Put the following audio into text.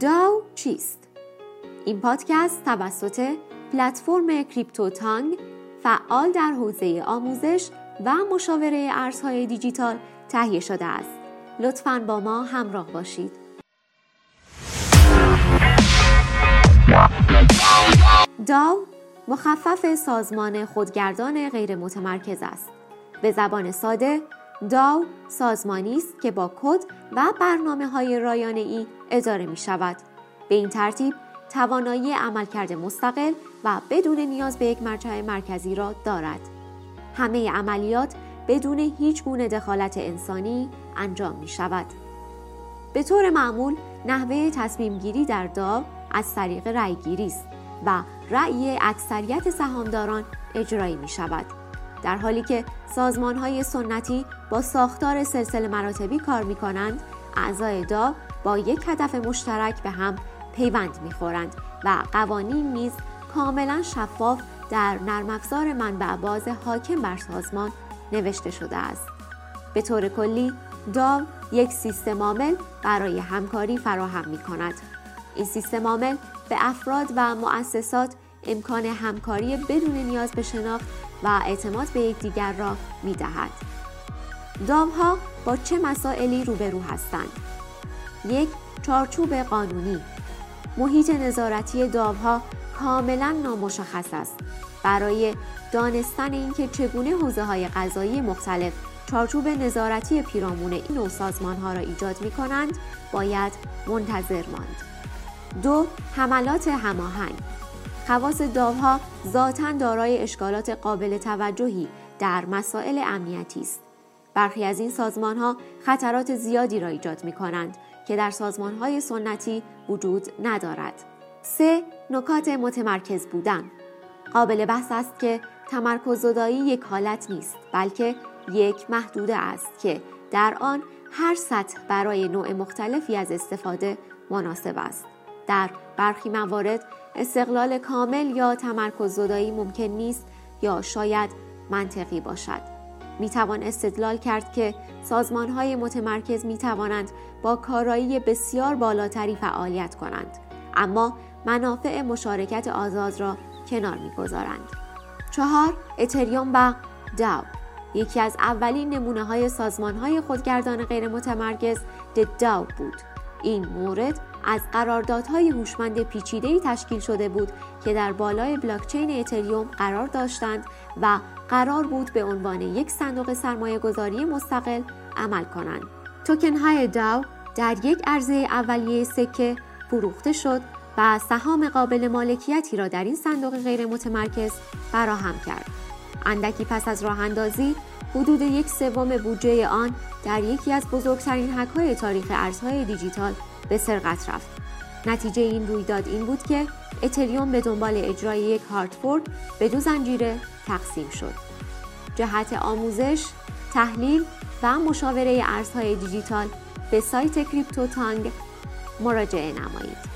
داو چیست؟ این پادکست توسط پلتفرم کریپتو تانگ فعال در حوزه آموزش و مشاوره ارزهای دیجیتال تهیه شده است. لطفاً با ما همراه باشید. داو مخفف سازمان خودگردان غیر متمرکز است. به زبان ساده داو سازمانی است که با کد و برنامه های رایانه ای اداره می شود. به این ترتیب توانایی عملکرد مستقل و بدون نیاز به یک مرجع مرکزی را دارد. همه عملیات بدون هیچ گونه دخالت انسانی انجام می شود. به طور معمول نحوه تصمیم گیری در داو از طریق رأی گیری است و رأی اکثریت سهامداران اجرایی می شود. در حالی که سازمان های سنتی با ساختار سلسله مراتبی کار می کنند، اعضای دا با یک هدف مشترک به هم پیوند می خورند و قوانین نیز کاملا شفاف در نرم افزار منبع باز حاکم بر سازمان نوشته شده است. به طور کلی داو یک سیستم عامل برای همکاری فراهم می کند. این سیستم عامل به افراد و مؤسسات امکان همکاری بدون نیاز به شناخت و اعتماد به یکدیگر را می دهد. داوها با چه مسائلی روبرو هستند؟ یک چارچوب قانونی محیط نظارتی داوها کاملا نامشخص است برای دانستن اینکه چگونه حوزه های غذایی مختلف چارچوب نظارتی پیرامون این نوع سازمان ها را ایجاد می کنند باید منتظر ماند. دو حملات هماهنگ خواص داوها ذاتا دارای اشکالات قابل توجهی در مسائل امنیتی است. برخی از این سازمان ها خطرات زیادی را ایجاد می کنند که در سازمان های سنتی وجود ندارد. سه نکات متمرکز بودن قابل بحث است که تمرکز زدایی یک حالت نیست بلکه یک محدوده است که در آن هر سطح برای نوع مختلفی از استفاده مناسب است. در برخی موارد استقلال کامل یا تمرکز زدایی ممکن نیست یا شاید منطقی باشد. می توان استدلال کرد که سازمان های متمرکز می توانند با کارایی بسیار بالاتری فعالیت کنند اما منافع مشارکت آزاد را کنار می‌گذارند. چهار اتریوم و داو یکی از اولین نمونه های سازمان های خودگردان غیر متمرکز داو بود. این مورد از قراردادهای هوشمند پیچیده‌ای تشکیل شده بود که در بالای بلاکچین اتریوم قرار داشتند و قرار بود به عنوان یک صندوق سرمایه گذاری مستقل عمل کنند. توکن های داو در یک عرضه اولیه سکه فروخته شد و سهام قابل مالکیتی را در این صندوق غیر متمرکز فراهم کرد. اندکی پس از راه اندازی حدود یک سوم بودجه آن در یکی از بزرگترین حکای تاریخ ارزهای دیجیتال به سرقت رفت. نتیجه این رویداد این بود که اتریوم به دنبال اجرای یک هاردفورد به دو زنجیره تقسیم شد. جهت آموزش، تحلیل و مشاوره ارزهای دیجیتال به سایت کریپتو تانگ مراجعه نمایید.